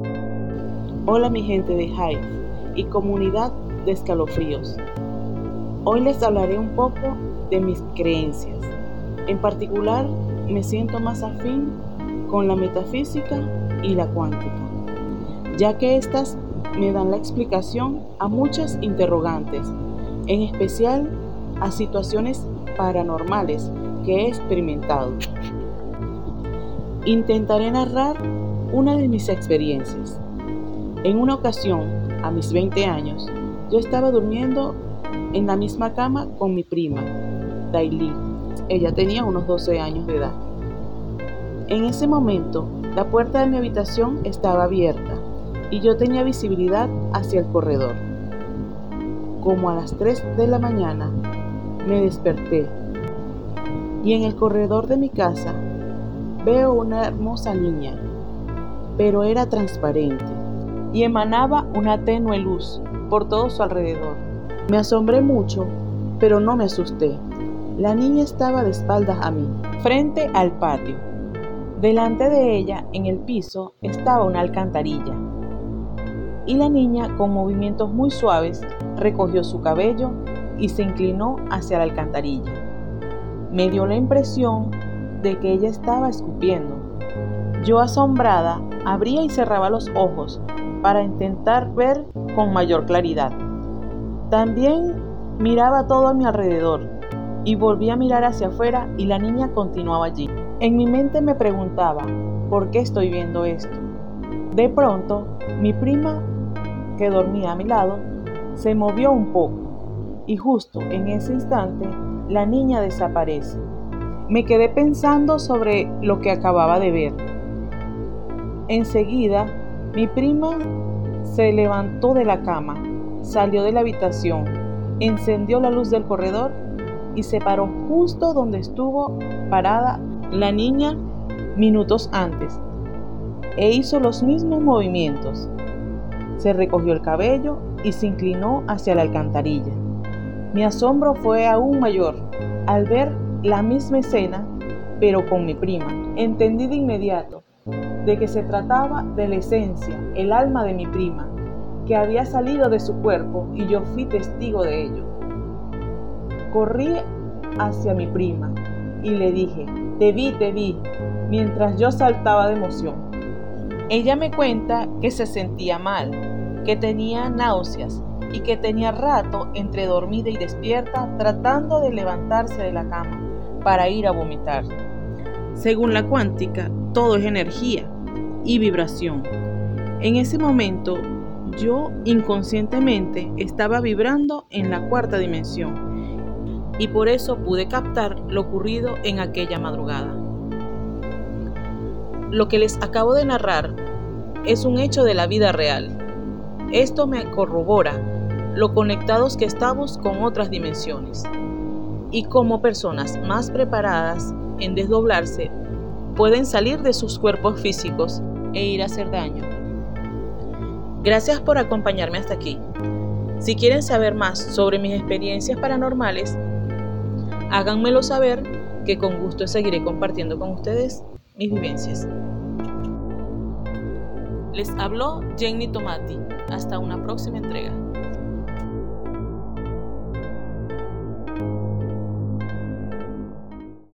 Hola mi gente de Hive y comunidad de escalofríos. Hoy les hablaré un poco de mis creencias. En particular, me siento más afín con la metafísica y la cuántica, ya que éstas me dan la explicación a muchas interrogantes, en especial a situaciones paranormales que he experimentado. Intentaré narrar una de mis experiencias. En una ocasión, a mis 20 años, yo estaba durmiendo en la misma cama con mi prima, Daily. Ella tenía unos 12 años de edad. En ese momento, la puerta de mi habitación estaba abierta y yo tenía visibilidad hacia el corredor. Como a las 3 de la mañana, me desperté y en el corredor de mi casa veo una hermosa niña, pero era transparente y emanaba una tenue luz por todo su alrededor. Me asombré mucho, pero no me asusté. La niña estaba de espaldas a mí, frente al patio. Delante de ella, en el piso, estaba una alcantarilla. Y la niña, con movimientos muy suaves, recogió su cabello y se inclinó hacia la alcantarilla. Me dio la impresión de que ella estaba escupiendo. Yo asombrada abría y cerraba los ojos para intentar ver con mayor claridad. También miraba todo a mi alrededor y volví a mirar hacia afuera y la niña continuaba allí. En mi mente me preguntaba, ¿por qué estoy viendo esto? De pronto, mi prima, que dormía a mi lado, se movió un poco y justo en ese instante la niña desaparece. Me quedé pensando sobre lo que acababa de ver. Enseguida, mi prima se levantó de la cama, salió de la habitación, encendió la luz del corredor y se paró justo donde estuvo parada la niña minutos antes e hizo los mismos movimientos. Se recogió el cabello y se inclinó hacia la alcantarilla. Mi asombro fue aún mayor al ver la misma escena, pero con mi prima. Entendí de inmediato de que se trataba de la esencia, el alma de mi prima, que había salido de su cuerpo y yo fui testigo de ello. Corrí hacia mi prima y le dije, te vi, te vi, mientras yo saltaba de emoción. Ella me cuenta que se sentía mal, que tenía náuseas y que tenía rato entre dormida y despierta tratando de levantarse de la cama para ir a vomitar. Según la cuántica, todo es energía y vibración. En ese momento, yo inconscientemente estaba vibrando en la cuarta dimensión y por eso pude captar lo ocurrido en aquella madrugada. Lo que les acabo de narrar es un hecho de la vida real. Esto me corrobora lo conectados que estamos con otras dimensiones. Y como personas más preparadas en desdoblarse, pueden salir de sus cuerpos físicos e ir a hacer daño. Gracias por acompañarme hasta aquí. Si quieren saber más sobre mis experiencias paranormales, háganmelo saber que con gusto seguiré compartiendo con ustedes mis vivencias. Les habló Jenny Tomati. Hasta una próxima entrega.